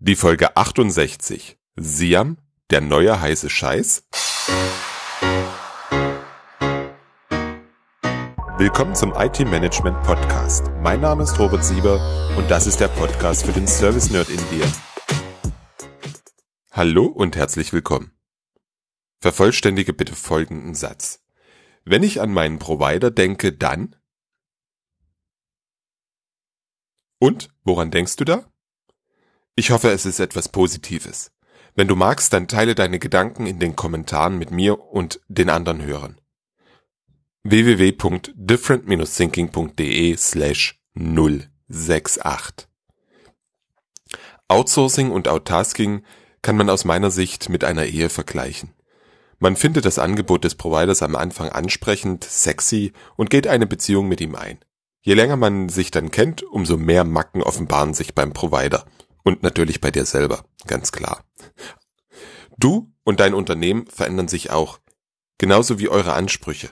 Die Folge 68. Siam, der neue heiße Scheiß? Willkommen zum IT Management Podcast. Mein Name ist Robert Sieber und das ist der Podcast für den Service Nerd in dir. Hallo und herzlich willkommen. Vervollständige bitte folgenden Satz. Wenn ich an meinen Provider denke, dann Und woran denkst du da? Ich hoffe, es ist etwas Positives. Wenn du magst, dann teile deine Gedanken in den Kommentaren mit mir und den anderen Hörern. www.different-thinking.de slash 068 Outsourcing und Outtasking kann man aus meiner Sicht mit einer Ehe vergleichen. Man findet das Angebot des Providers am Anfang ansprechend, sexy und geht eine Beziehung mit ihm ein. Je länger man sich dann kennt, umso mehr Macken offenbaren sich beim Provider. Und natürlich bei dir selber, ganz klar. Du und dein Unternehmen verändern sich auch, genauso wie eure Ansprüche.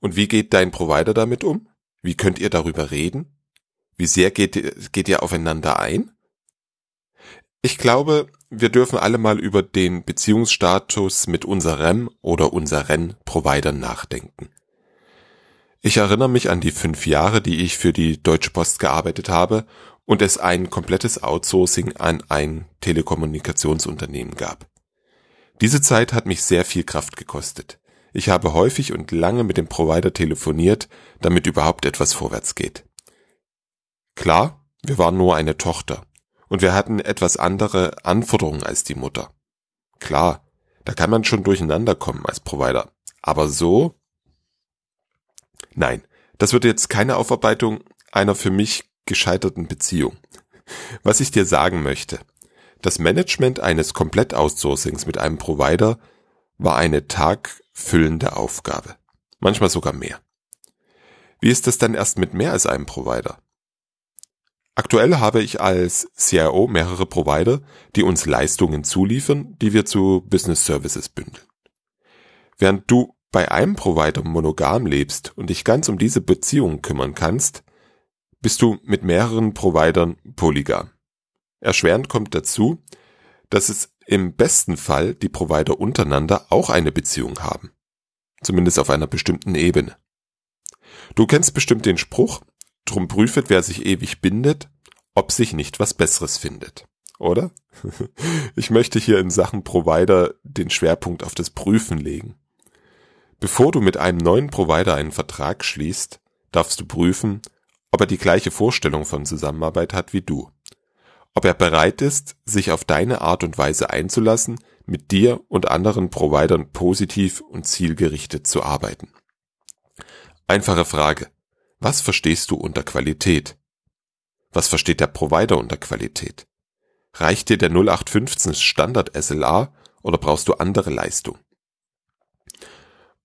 Und wie geht dein Provider damit um? Wie könnt ihr darüber reden? Wie sehr geht, geht ihr aufeinander ein? Ich glaube, wir dürfen alle mal über den Beziehungsstatus mit unserem oder unseren Provider nachdenken. Ich erinnere mich an die fünf Jahre, die ich für die Deutsche Post gearbeitet habe und es ein komplettes Outsourcing an ein Telekommunikationsunternehmen gab. Diese Zeit hat mich sehr viel Kraft gekostet. Ich habe häufig und lange mit dem Provider telefoniert, damit überhaupt etwas vorwärts geht. Klar, wir waren nur eine Tochter und wir hatten etwas andere Anforderungen als die Mutter. Klar, da kann man schon durcheinander kommen als Provider. Aber so? Nein, das wird jetzt keine Aufarbeitung einer für mich gescheiterten Beziehung. Was ich dir sagen möchte, das Management eines Komplett-Outsourcings mit einem Provider war eine tagfüllende Aufgabe. Manchmal sogar mehr. Wie ist das dann erst mit mehr als einem Provider? Aktuell habe ich als CIO mehrere Provider, die uns Leistungen zuliefern, die wir zu Business Services bündeln. Während du bei einem Provider monogam lebst und dich ganz um diese Beziehung kümmern kannst, bist du mit mehreren Providern polygam. Erschwerend kommt dazu, dass es im besten Fall die Provider untereinander auch eine Beziehung haben. Zumindest auf einer bestimmten Ebene. Du kennst bestimmt den Spruch, drum prüfet, wer sich ewig bindet, ob sich nicht was Besseres findet. Oder? Ich möchte hier in Sachen Provider den Schwerpunkt auf das Prüfen legen. Bevor du mit einem neuen Provider einen Vertrag schließt, darfst du prüfen, ob er die gleiche Vorstellung von Zusammenarbeit hat wie du. Ob er bereit ist, sich auf deine Art und Weise einzulassen, mit dir und anderen Providern positiv und zielgerichtet zu arbeiten. Einfache Frage. Was verstehst du unter Qualität? Was versteht der Provider unter Qualität? Reicht dir der 0815 Standard SLA oder brauchst du andere Leistung?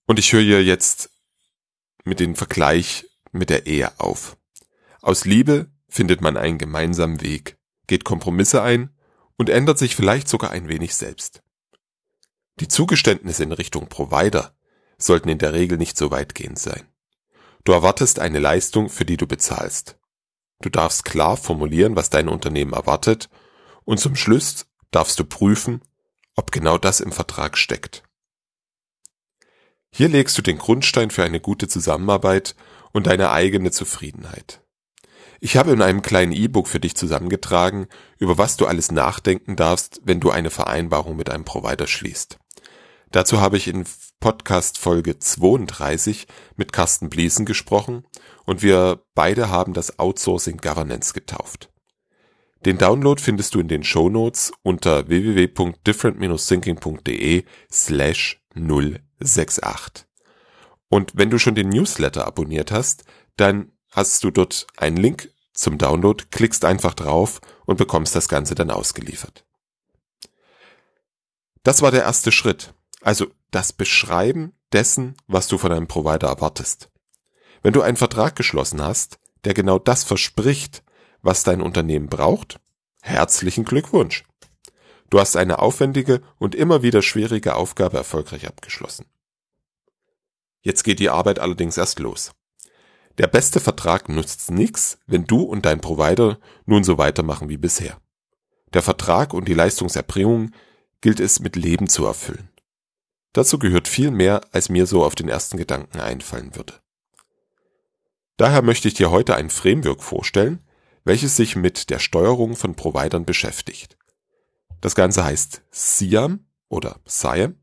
Und ich höre hier jetzt mit dem Vergleich mit der Ehe auf. Aus Liebe findet man einen gemeinsamen Weg, geht Kompromisse ein und ändert sich vielleicht sogar ein wenig selbst. Die Zugeständnisse in Richtung Provider sollten in der Regel nicht so weitgehend sein. Du erwartest eine Leistung, für die du bezahlst. Du darfst klar formulieren, was dein Unternehmen erwartet und zum Schluss darfst du prüfen, ob genau das im Vertrag steckt. Hier legst du den Grundstein für eine gute Zusammenarbeit und deine eigene Zufriedenheit. Ich habe in einem kleinen E-Book für dich zusammengetragen, über was du alles nachdenken darfst, wenn du eine Vereinbarung mit einem Provider schließt. Dazu habe ich in Podcast Folge 32 mit Carsten Bliesen gesprochen und wir beide haben das Outsourcing Governance getauft. Den Download findest du in den Show Notes unter www.different-thinking.de slash 068. Und wenn du schon den Newsletter abonniert hast, dann hast du dort einen Link zum Download, klickst einfach drauf und bekommst das Ganze dann ausgeliefert. Das war der erste Schritt, also das Beschreiben dessen, was du von einem Provider erwartest. Wenn du einen Vertrag geschlossen hast, der genau das verspricht, was dein Unternehmen braucht, herzlichen Glückwunsch. Du hast eine aufwendige und immer wieder schwierige Aufgabe erfolgreich abgeschlossen. Jetzt geht die Arbeit allerdings erst los. Der beste Vertrag nutzt nichts, wenn du und dein Provider nun so weitermachen wie bisher. Der Vertrag und die Leistungserbringung gilt es mit Leben zu erfüllen. Dazu gehört viel mehr, als mir so auf den ersten Gedanken einfallen würde. Daher möchte ich dir heute ein Framework vorstellen, welches sich mit der Steuerung von Providern beschäftigt. Das Ganze heißt SIAM oder SIAM,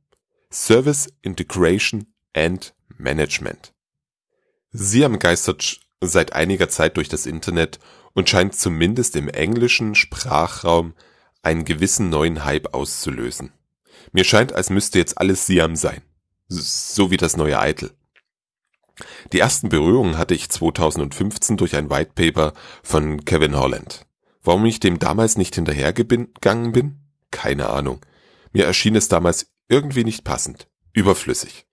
Service Integration and Management. SIAM geistert seit einiger Zeit durch das Internet und scheint zumindest im englischen Sprachraum einen gewissen neuen Hype auszulösen. Mir scheint, als müsste jetzt alles Siam sein. So wie das neue Eitel. Die ersten Berührungen hatte ich 2015 durch ein White Paper von Kevin Holland. Warum ich dem damals nicht hinterhergegangen bin? Keine Ahnung. Mir erschien es damals irgendwie nicht passend, überflüssig.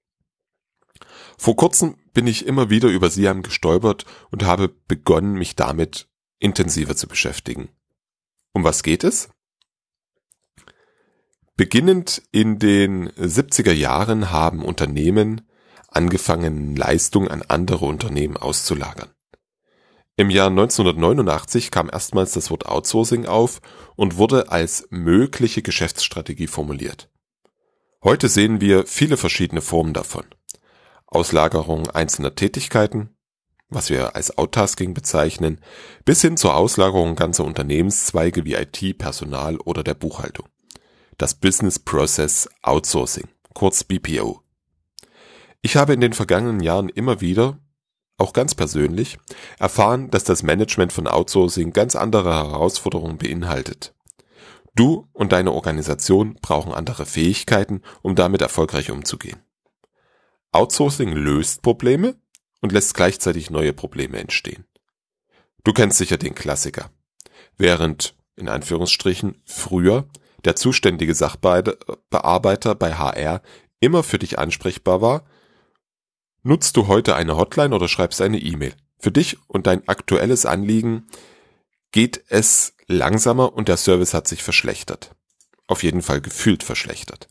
Vor kurzem bin ich immer wieder über Siam gestolpert und habe begonnen, mich damit intensiver zu beschäftigen. Um was geht es? Beginnend in den 70er Jahren haben Unternehmen angefangen, Leistung an andere Unternehmen auszulagern. Im Jahr 1989 kam erstmals das Wort Outsourcing auf und wurde als mögliche Geschäftsstrategie formuliert. Heute sehen wir viele verschiedene Formen davon. Auslagerung einzelner Tätigkeiten, was wir als Outtasking bezeichnen, bis hin zur Auslagerung ganzer Unternehmenszweige wie IT, Personal oder der Buchhaltung das Business Process Outsourcing, kurz BPO. Ich habe in den vergangenen Jahren immer wieder, auch ganz persönlich, erfahren, dass das Management von Outsourcing ganz andere Herausforderungen beinhaltet. Du und deine Organisation brauchen andere Fähigkeiten, um damit erfolgreich umzugehen. Outsourcing löst Probleme und lässt gleichzeitig neue Probleme entstehen. Du kennst sicher den Klassiker. Während, in Anführungsstrichen, früher der zuständige Sachbearbeiter bei HR immer für dich ansprechbar war, nutzt du heute eine Hotline oder schreibst eine E-Mail. Für dich und dein aktuelles Anliegen geht es langsamer und der Service hat sich verschlechtert. Auf jeden Fall gefühlt verschlechtert.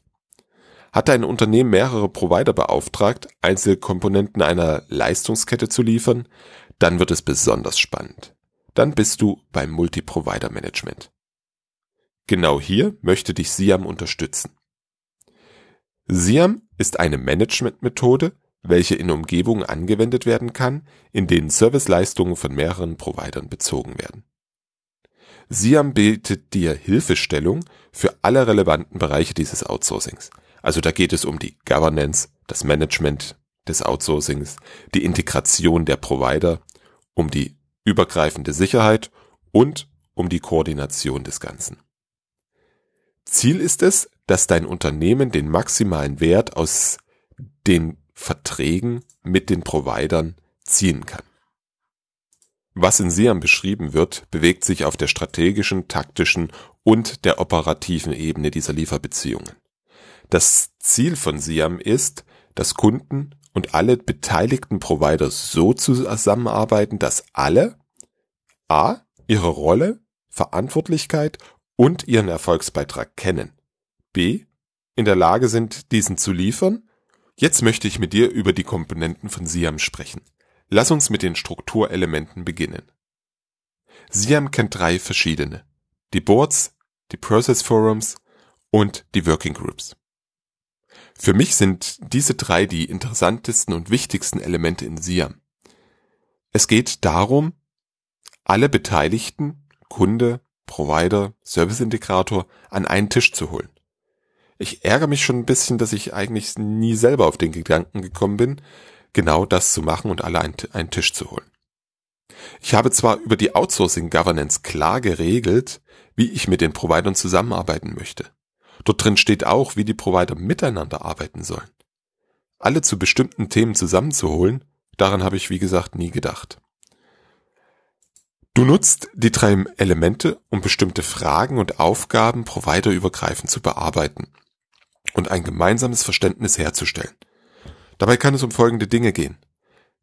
Hat dein Unternehmen mehrere Provider beauftragt, Einzelkomponenten einer Leistungskette zu liefern, dann wird es besonders spannend. Dann bist du beim Multi-Provider-Management. Genau hier möchte dich Siam unterstützen. Siam ist eine Managementmethode, welche in Umgebungen angewendet werden kann, in denen Serviceleistungen von mehreren Providern bezogen werden. Siam bietet dir Hilfestellung für alle relevanten Bereiche dieses Outsourcings. Also da geht es um die Governance, das Management des Outsourcings, die Integration der Provider, um die übergreifende Sicherheit und um die Koordination des Ganzen. Ziel ist es, dass dein Unternehmen den maximalen Wert aus den Verträgen mit den Providern ziehen kann. Was in SIAM beschrieben wird, bewegt sich auf der strategischen, taktischen und der operativen Ebene dieser Lieferbeziehungen. Das Ziel von SIAM ist, dass Kunden und alle beteiligten Provider so zusammenarbeiten, dass alle a. ihre Rolle, Verantwortlichkeit und ihren Erfolgsbeitrag kennen. B. In der Lage sind, diesen zu liefern. Jetzt möchte ich mit dir über die Komponenten von Siam sprechen. Lass uns mit den Strukturelementen beginnen. Siam kennt drei verschiedene. Die Boards, die Process Forums und die Working Groups. Für mich sind diese drei die interessantesten und wichtigsten Elemente in Siam. Es geht darum, alle Beteiligten, Kunde, Provider, Serviceintegrator an einen Tisch zu holen. Ich ärgere mich schon ein bisschen, dass ich eigentlich nie selber auf den Gedanken gekommen bin, genau das zu machen und alle einen, einen Tisch zu holen. Ich habe zwar über die Outsourcing Governance klar geregelt, wie ich mit den Providern zusammenarbeiten möchte. Dort drin steht auch, wie die Provider miteinander arbeiten sollen. Alle zu bestimmten Themen zusammenzuholen, daran habe ich wie gesagt nie gedacht. Du nutzt die drei Elemente, um bestimmte Fragen und Aufgaben providerübergreifend zu bearbeiten und ein gemeinsames Verständnis herzustellen. Dabei kann es um folgende Dinge gehen.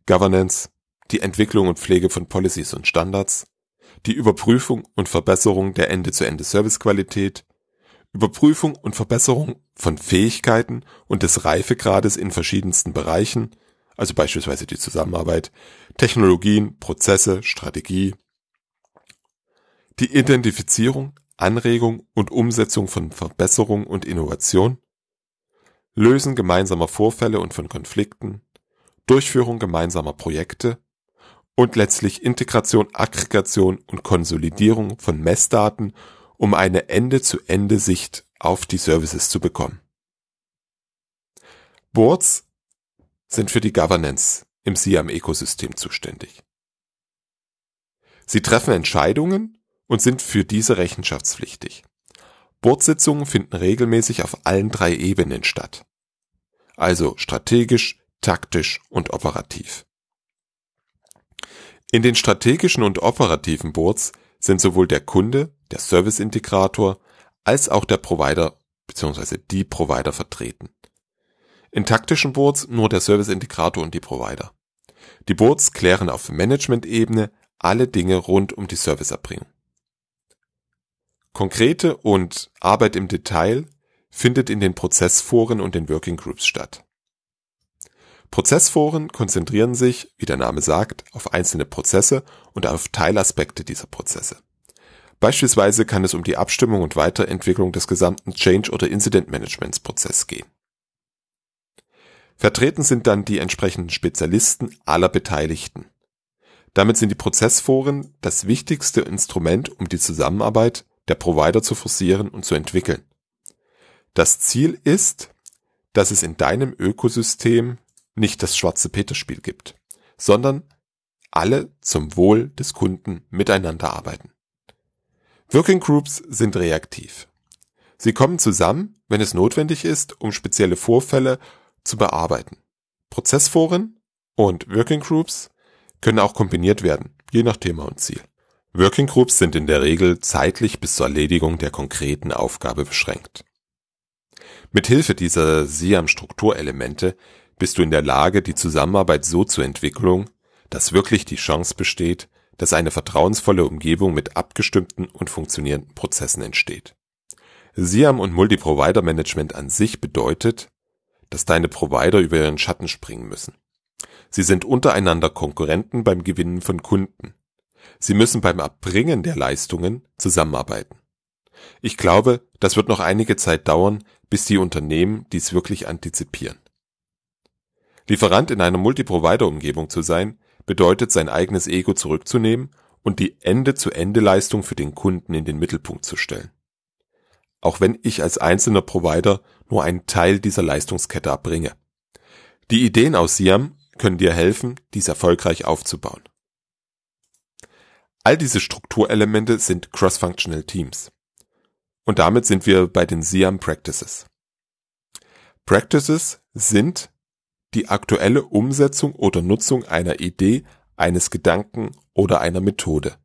Governance, die Entwicklung und Pflege von Policies und Standards, die Überprüfung und Verbesserung der Ende-zu-Ende-Servicequalität, Überprüfung und Verbesserung von Fähigkeiten und des Reifegrades in verschiedensten Bereichen, also beispielsweise die Zusammenarbeit, Technologien, Prozesse, Strategie, die Identifizierung, Anregung und Umsetzung von Verbesserung und Innovation, Lösen gemeinsamer Vorfälle und von Konflikten, Durchführung gemeinsamer Projekte. Und letztlich Integration, Aggregation und Konsolidierung von Messdaten, um eine Ende-zu-Ende-Sicht auf die Services zu bekommen. Boards sind für die Governance im SIAM-Ökosystem zuständig. Sie treffen Entscheidungen und sind für diese rechenschaftspflichtig. Boardsitzungen finden regelmäßig auf allen drei Ebenen statt. Also strategisch, taktisch und operativ. In den strategischen und operativen Boards sind sowohl der Kunde, der Serviceintegrator, als auch der Provider bzw. die Provider vertreten. In taktischen Boards nur der Serviceintegrator und die Provider. Die Boards klären auf Management-Ebene alle Dinge rund um die Serviceerbringung. Konkrete und Arbeit im Detail findet in den Prozessforen und den Working Groups statt. Prozessforen konzentrieren sich, wie der Name sagt, auf einzelne Prozesse und auf Teilaspekte dieser Prozesse. Beispielsweise kann es um die Abstimmung und Weiterentwicklung des gesamten Change- oder Incident-Managements-Prozess gehen. Vertreten sind dann die entsprechenden Spezialisten aller Beteiligten. Damit sind die Prozessforen das wichtigste Instrument, um die Zusammenarbeit der Provider zu forcieren und zu entwickeln. Das Ziel ist, dass es in deinem Ökosystem nicht das schwarze Peter-Spiel gibt, sondern alle zum Wohl des Kunden miteinander arbeiten. Working Groups sind reaktiv. Sie kommen zusammen, wenn es notwendig ist, um spezielle Vorfälle zu bearbeiten. Prozessforen und Working Groups können auch kombiniert werden, je nach Thema und Ziel. Working Groups sind in der Regel zeitlich bis zur Erledigung der konkreten Aufgabe beschränkt. Mit Hilfe dieser SIAM-Strukturelemente bist du in der Lage, die Zusammenarbeit so zu entwickeln, dass wirklich die Chance besteht, dass eine vertrauensvolle Umgebung mit abgestimmten und funktionierenden Prozessen entsteht. SIAM und Multi-Provider Management an sich bedeutet, dass deine Provider über ihren Schatten springen müssen. Sie sind untereinander Konkurrenten beim Gewinnen von Kunden. Sie müssen beim Erbringen der Leistungen zusammenarbeiten. Ich glaube, das wird noch einige Zeit dauern, bis die Unternehmen dies wirklich antizipieren. Lieferant in einer Multi-Provider-Umgebung zu sein, bedeutet sein eigenes Ego zurückzunehmen und die Ende-zu-Ende-Leistung für den Kunden in den Mittelpunkt zu stellen. Auch wenn ich als einzelner Provider nur einen Teil dieser Leistungskette erbringe. Die Ideen aus Siam können dir helfen, dies erfolgreich aufzubauen. All diese Strukturelemente sind Cross-Functional Teams. Und damit sind wir bei den Siam Practices. Practices sind die aktuelle Umsetzung oder Nutzung einer Idee, eines Gedanken oder einer Methode.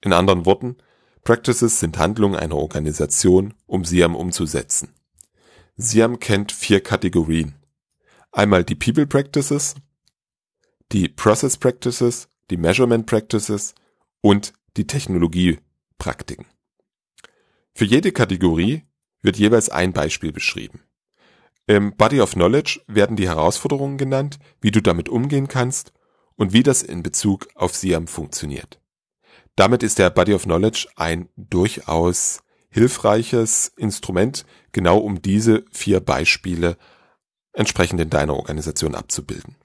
In anderen Worten, Practices sind Handlungen einer Organisation, um Siam umzusetzen. Siam kennt vier Kategorien. Einmal die People Practices, die Process Practices, die Measurement Practices und die Technologiepraktiken. Für jede Kategorie wird jeweils ein Beispiel beschrieben. Im Body of Knowledge werden die Herausforderungen genannt, wie du damit umgehen kannst und wie das in Bezug auf SIAM funktioniert. Damit ist der Body of Knowledge ein durchaus hilfreiches Instrument, genau um diese vier Beispiele entsprechend in deiner Organisation abzubilden.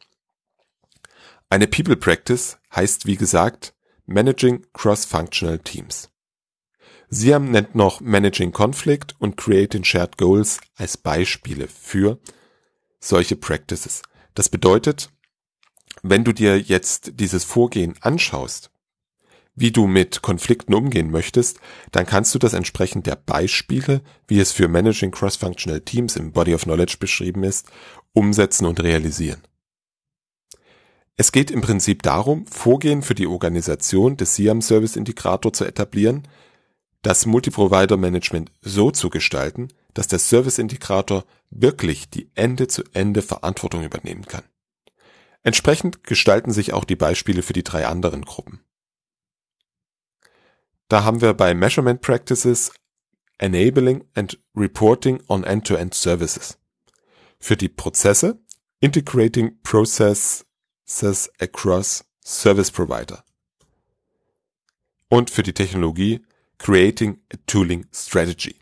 Eine People Practice heißt, wie gesagt, Managing Cross-Functional Teams. Siam nennt noch Managing Conflict und Creating Shared Goals als Beispiele für solche Practices. Das bedeutet, wenn du dir jetzt dieses Vorgehen anschaust, wie du mit Konflikten umgehen möchtest, dann kannst du das entsprechend der Beispiele, wie es für Managing Cross-Functional Teams im Body of Knowledge beschrieben ist, umsetzen und realisieren. Es geht im Prinzip darum, Vorgehen für die Organisation des SIAM Service Integrator zu etablieren, das Multiprovider-Management so zu gestalten, dass der Service-Integrator wirklich die Ende-zu-Ende Verantwortung übernehmen kann. Entsprechend gestalten sich auch die Beispiele für die drei anderen Gruppen. Da haben wir bei Measurement Practices Enabling and Reporting on End-to-End -End Services. Für die Prozesse Integrating Processes Across Service Provider. Und für die Technologie Creating a Tooling Strategy.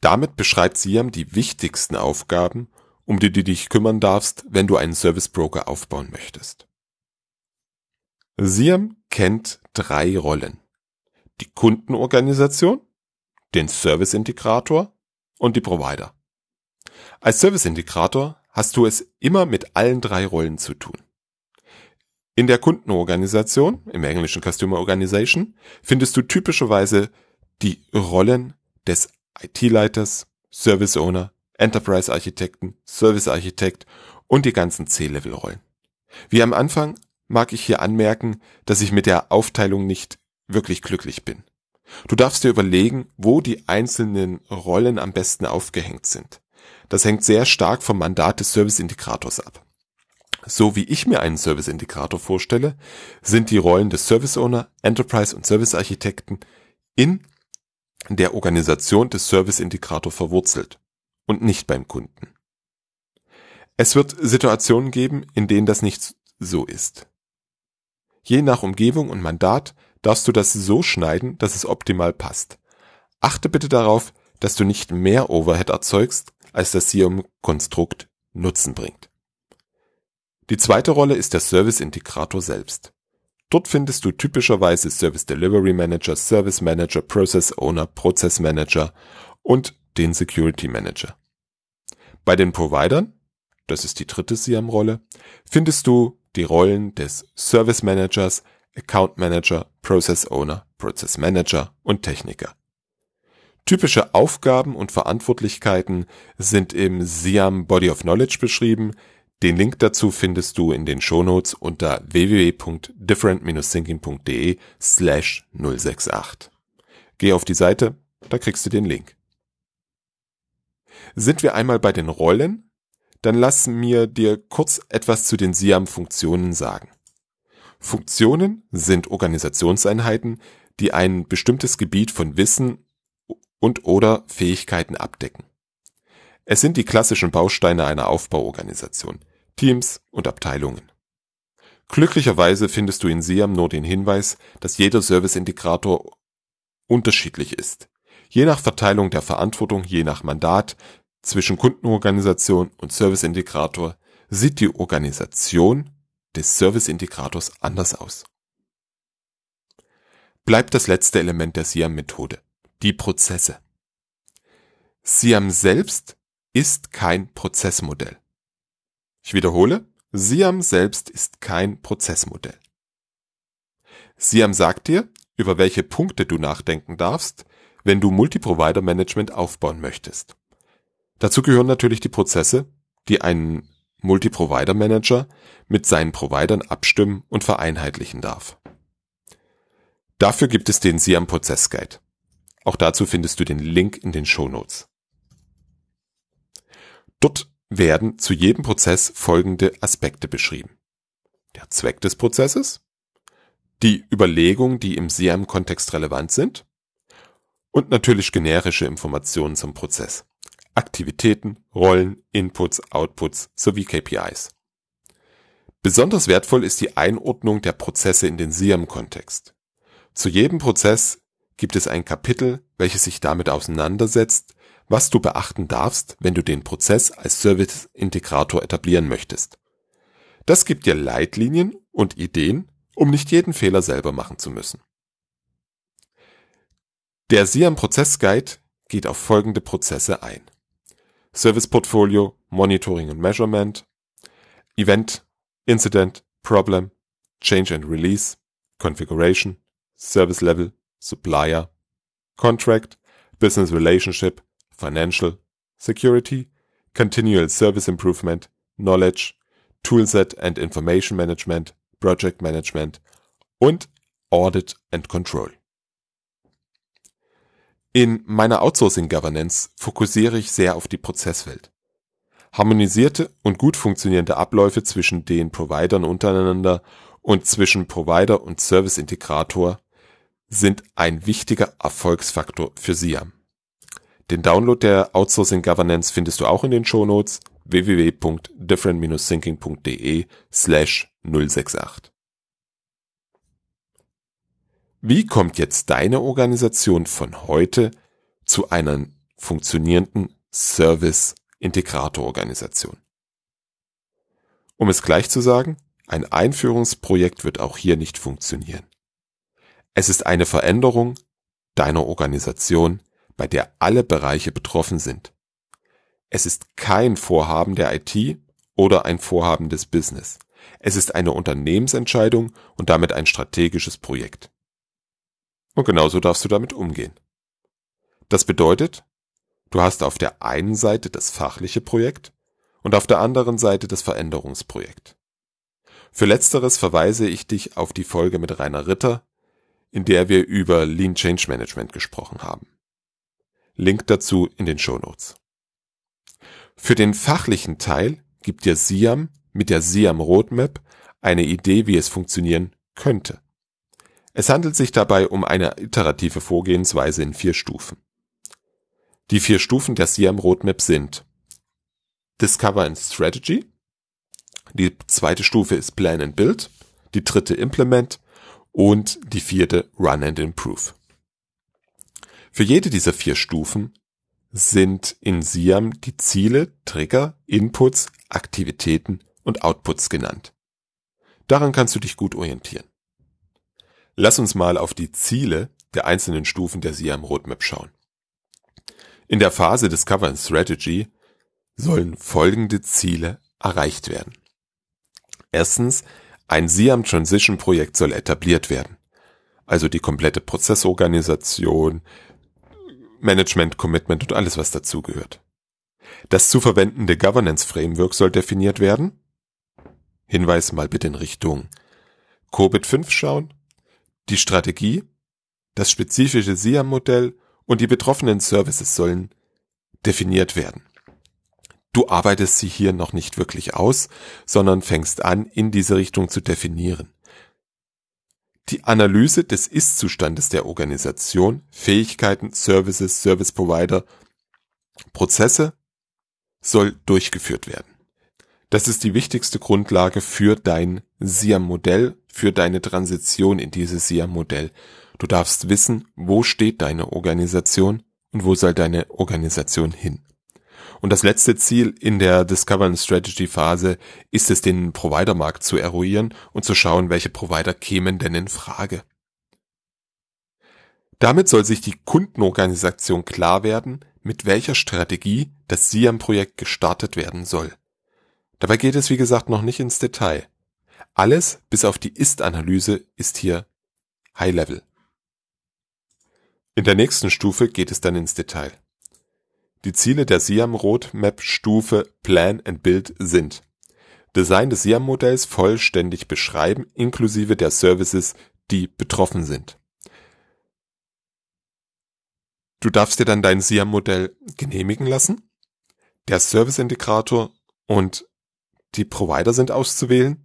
Damit beschreibt Siam die wichtigsten Aufgaben, um die du dich kümmern darfst, wenn du einen Service Broker aufbauen möchtest. Siam kennt drei Rollen. Die Kundenorganisation, den Service Integrator und die Provider. Als Service Integrator hast du es immer mit allen drei Rollen zu tun. In der Kundenorganisation, im englischen Customer Organization, findest du typischerweise die Rollen des IT-Leiters, Service Owner, Enterprise Architekten, Service Architekt und die ganzen C-Level-Rollen. Wie am Anfang mag ich hier anmerken, dass ich mit der Aufteilung nicht wirklich glücklich bin. Du darfst dir überlegen, wo die einzelnen Rollen am besten aufgehängt sind. Das hängt sehr stark vom Mandat des Service-Integrators ab. So wie ich mir einen Service-Integrator vorstelle, sind die Rollen des Service Owner, Enterprise und Service Architekten in der Organisation des Service Integrator verwurzelt und nicht beim Kunden. Es wird Situationen geben, in denen das nicht so ist. Je nach Umgebung und Mandat darfst du das so schneiden, dass es optimal passt. Achte bitte darauf, dass du nicht mehr Overhead erzeugst, als das SIOM-Konstrukt Nutzen bringt. Die zweite Rolle ist der Service Integrator selbst. Dort findest du typischerweise Service Delivery Manager, Service Manager, Process Owner, Prozess Manager und den Security Manager. Bei den Providern, das ist die dritte SIAM-Rolle, findest du die Rollen des Service Managers, Account Manager, Process Owner, Process Manager und Techniker. Typische Aufgaben und Verantwortlichkeiten sind im SIAM Body of Knowledge beschrieben, den Link dazu findest du in den Shownotes unter www.different-thinking.de slash 068. Geh auf die Seite, da kriegst du den Link. Sind wir einmal bei den Rollen, dann lass mir dir kurz etwas zu den SIAM-Funktionen sagen. Funktionen sind Organisationseinheiten, die ein bestimmtes Gebiet von Wissen und oder Fähigkeiten abdecken. Es sind die klassischen Bausteine einer Aufbauorganisation. Teams und Abteilungen. Glücklicherweise findest du in SIAM nur den Hinweis, dass jeder Service-Integrator unterschiedlich ist. Je nach Verteilung der Verantwortung, je nach Mandat zwischen Kundenorganisation und Service-Integrator sieht die Organisation des Service-Integrators anders aus. Bleibt das letzte Element der SIAM-Methode, die Prozesse. SIAM selbst ist kein Prozessmodell. Ich wiederhole, Siam selbst ist kein Prozessmodell. Siam sagt dir, über welche Punkte du nachdenken darfst, wenn du Multiprovider-Management aufbauen möchtest. Dazu gehören natürlich die Prozesse, die ein Multiprovider-Manager mit seinen Providern abstimmen und vereinheitlichen darf. Dafür gibt es den Siam Prozess Guide. Auch dazu findest du den Link in den Show Notes. Dort werden zu jedem Prozess folgende Aspekte beschrieben. Der Zweck des Prozesses, die Überlegungen, die im SIAM-Kontext relevant sind und natürlich generische Informationen zum Prozess. Aktivitäten, Rollen, Inputs, Outputs sowie KPIs. Besonders wertvoll ist die Einordnung der Prozesse in den SIAM-Kontext. Zu jedem Prozess gibt es ein Kapitel, welches sich damit auseinandersetzt, was du beachten darfst, wenn du den Prozess als Service-Integrator etablieren möchtest. Das gibt dir Leitlinien und Ideen, um nicht jeden Fehler selber machen zu müssen. Der SIAM Prozess Guide geht auf folgende Prozesse ein. Service Portfolio, Monitoring und Measurement, Event, Incident, Problem, Change and Release, Configuration, Service Level, Supplier, Contract, Business Relationship, Financial, Security, Continual Service Improvement, Knowledge, Toolset and Information Management, Project Management und Audit and Control. In meiner Outsourcing Governance fokussiere ich sehr auf die Prozesswelt. Harmonisierte und gut funktionierende Abläufe zwischen den Providern untereinander und zwischen Provider und Service Integrator sind ein wichtiger Erfolgsfaktor für SIAM. Den Download der Outsourcing Governance findest du auch in den Shownotes www.different-thinking.de slash 068. Wie kommt jetzt deine Organisation von heute zu einer funktionierenden Service-Integrator-Organisation? Um es gleich zu sagen, ein Einführungsprojekt wird auch hier nicht funktionieren. Es ist eine Veränderung deiner Organisation, bei der alle Bereiche betroffen sind. Es ist kein Vorhaben der IT oder ein Vorhaben des Business. Es ist eine Unternehmensentscheidung und damit ein strategisches Projekt. Und genauso darfst du damit umgehen. Das bedeutet, du hast auf der einen Seite das fachliche Projekt und auf der anderen Seite das Veränderungsprojekt. Für letzteres verweise ich dich auf die Folge mit Rainer Ritter, in der wir über Lean Change Management gesprochen haben. Link dazu in den Show Notes. Für den fachlichen Teil gibt dir Siam mit der Siam Roadmap eine Idee, wie es funktionieren könnte. Es handelt sich dabei um eine iterative Vorgehensweise in vier Stufen. Die vier Stufen der Siam Roadmap sind Discover and Strategy, die zweite Stufe ist Plan and Build, die dritte Implement und die vierte Run and Improve. Für jede dieser vier Stufen sind in Siam die Ziele, Trigger, Inputs, Aktivitäten und Outputs genannt. Daran kannst du dich gut orientieren. Lass uns mal auf die Ziele der einzelnen Stufen der Siam Roadmap schauen. In der Phase Discover and Strategy sollen folgende Ziele erreicht werden. Erstens, ein Siam Transition Projekt soll etabliert werden. Also die komplette Prozessorganisation, Management Commitment und alles, was dazugehört. Das zu verwendende Governance Framework soll definiert werden. Hinweis mal bitte in Richtung COBIT 5 schauen. Die Strategie, das spezifische SIAM-Modell und die betroffenen Services sollen definiert werden. Du arbeitest sie hier noch nicht wirklich aus, sondern fängst an, in diese Richtung zu definieren. Die Analyse des Ist-Zustandes der Organisation, Fähigkeiten, Services, Service Provider, Prozesse soll durchgeführt werden. Das ist die wichtigste Grundlage für dein SIAM-Modell, für deine Transition in dieses SIAM-Modell. Du darfst wissen, wo steht deine Organisation und wo soll deine Organisation hin. Und das letzte Ziel in der Discover and Strategy Phase ist es, den Providermarkt zu eruieren und zu schauen, welche Provider kämen denn in Frage. Damit soll sich die Kundenorganisation klar werden, mit welcher Strategie das SIAM-Projekt gestartet werden soll. Dabei geht es wie gesagt noch nicht ins Detail. Alles bis auf die Ist-Analyse ist hier High Level. In der nächsten Stufe geht es dann ins Detail. Die Ziele der Siam Roadmap Stufe Plan and Build sind Design des Siam-Modells vollständig beschreiben, inklusive der Services, die betroffen sind. Du darfst dir dann dein Siam-Modell genehmigen lassen. Der Service-Integrator und die Provider sind auszuwählen.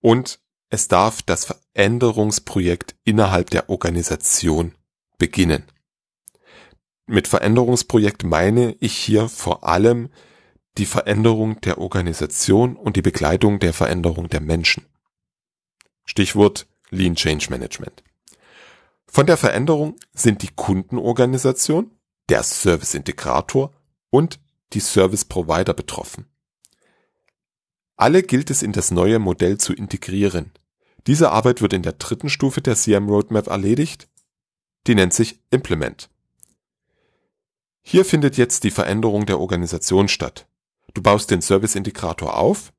Und es darf das Veränderungsprojekt innerhalb der Organisation beginnen. Mit Veränderungsprojekt meine ich hier vor allem die Veränderung der Organisation und die Begleitung der Veränderung der Menschen. Stichwort Lean Change Management. Von der Veränderung sind die Kundenorganisation, der Service Integrator und die Service Provider betroffen. Alle gilt es in das neue Modell zu integrieren. Diese Arbeit wird in der dritten Stufe der CM Roadmap erledigt. Die nennt sich Implement. Hier findet jetzt die Veränderung der Organisation statt. Du baust den Service-Integrator auf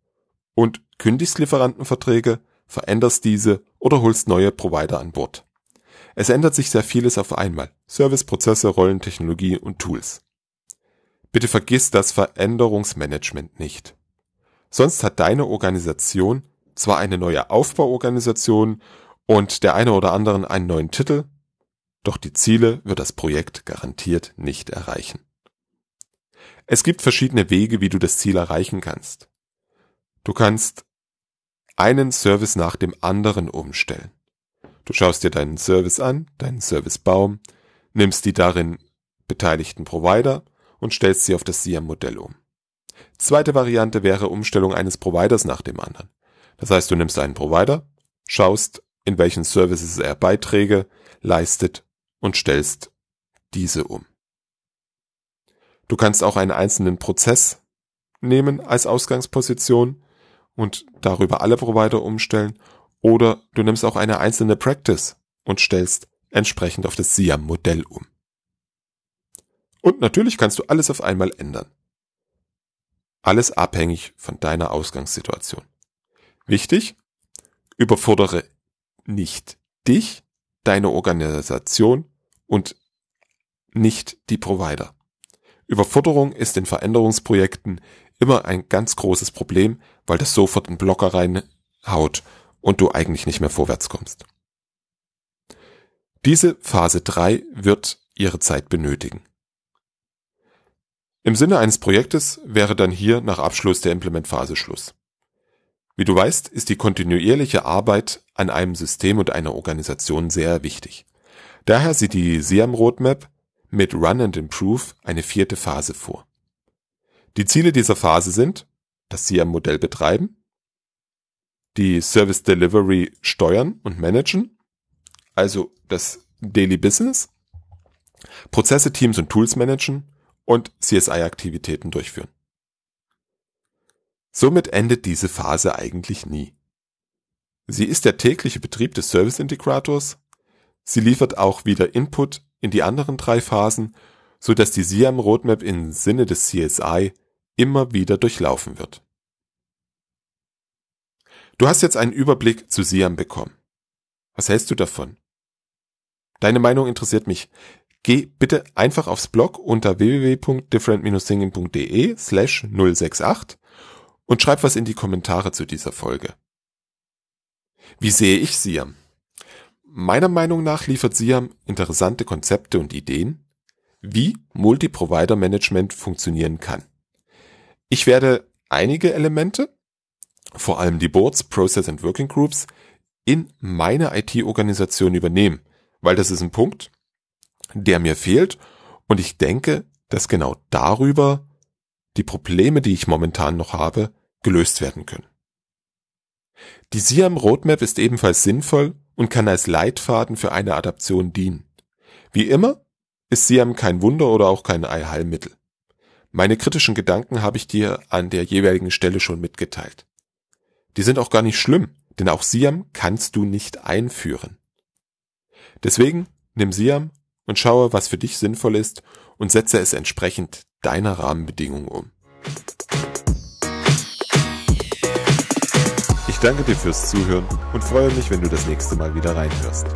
und kündigst Lieferantenverträge, veränderst diese oder holst neue Provider an Bord. Es ändert sich sehr vieles auf einmal. Service, Prozesse, Rollen, Technologie und Tools. Bitte vergiss das Veränderungsmanagement nicht. Sonst hat deine Organisation zwar eine neue Aufbauorganisation und der eine oder anderen einen neuen Titel, doch die Ziele wird das Projekt garantiert nicht erreichen. Es gibt verschiedene Wege, wie du das Ziel erreichen kannst. Du kannst einen Service nach dem anderen umstellen. Du schaust dir deinen Service an, deinen Servicebaum, nimmst die darin beteiligten Provider und stellst sie auf das SIAM-Modell um. Zweite Variante wäre Umstellung eines Providers nach dem anderen. Das heißt, du nimmst einen Provider, schaust, in welchen Services er Beiträge leistet und stellst diese um. Du kannst auch einen einzelnen Prozess nehmen als Ausgangsposition und darüber alle Provider umstellen oder du nimmst auch eine einzelne Practice und stellst entsprechend auf das SIAM-Modell um. Und natürlich kannst du alles auf einmal ändern. Alles abhängig von deiner Ausgangssituation. Wichtig, überfordere nicht dich, deine Organisation und nicht die Provider. Überforderung ist in Veränderungsprojekten immer ein ganz großes Problem, weil das sofort einen Blocker reinhaut und du eigentlich nicht mehr vorwärts kommst. Diese Phase 3 wird ihre Zeit benötigen. Im Sinne eines Projektes wäre dann hier nach Abschluss der Implementphase Schluss. Wie du weißt, ist die kontinuierliche Arbeit an einem System und einer Organisation sehr wichtig. Daher sieht die SIAM Roadmap mit Run and Improve eine vierte Phase vor. Die Ziele dieser Phase sind, das SIAM-Modell betreiben, die Service Delivery steuern und managen, also das Daily Business, Prozesse, Teams und Tools managen und CSI-Aktivitäten durchführen. Somit endet diese Phase eigentlich nie. Sie ist der tägliche Betrieb des Service-Integrators, sie liefert auch wieder Input in die anderen drei Phasen, so dass die SIAM Roadmap im Sinne des CSI immer wieder durchlaufen wird. Du hast jetzt einen Überblick zu SIAM bekommen. Was hältst du davon? Deine Meinung interessiert mich. Geh bitte einfach aufs Blog unter www.different-thinking.de slash 068 und schreib was in die Kommentare zu dieser Folge. Wie sehe ich SIAM? Meiner Meinung nach liefert SIAM interessante Konzepte und Ideen, wie Multi-Provider-Management funktionieren kann. Ich werde einige Elemente, vor allem die Boards, Process and Working Groups, in meine IT-Organisation übernehmen, weil das ist ein Punkt, der mir fehlt und ich denke, dass genau darüber die Probleme, die ich momentan noch habe, gelöst werden können. Die SIAM Roadmap ist ebenfalls sinnvoll und kann als Leitfaden für eine Adaption dienen. Wie immer ist Siam kein Wunder oder auch kein Allheilmittel. Meine kritischen Gedanken habe ich dir an der jeweiligen Stelle schon mitgeteilt. Die sind auch gar nicht schlimm, denn auch Siam kannst du nicht einführen. Deswegen nimm Siam und schaue, was für dich sinnvoll ist und setze es entsprechend deiner Rahmenbedingungen um. Ich danke dir fürs Zuhören und freue mich, wenn du das nächste Mal wieder reinhörst.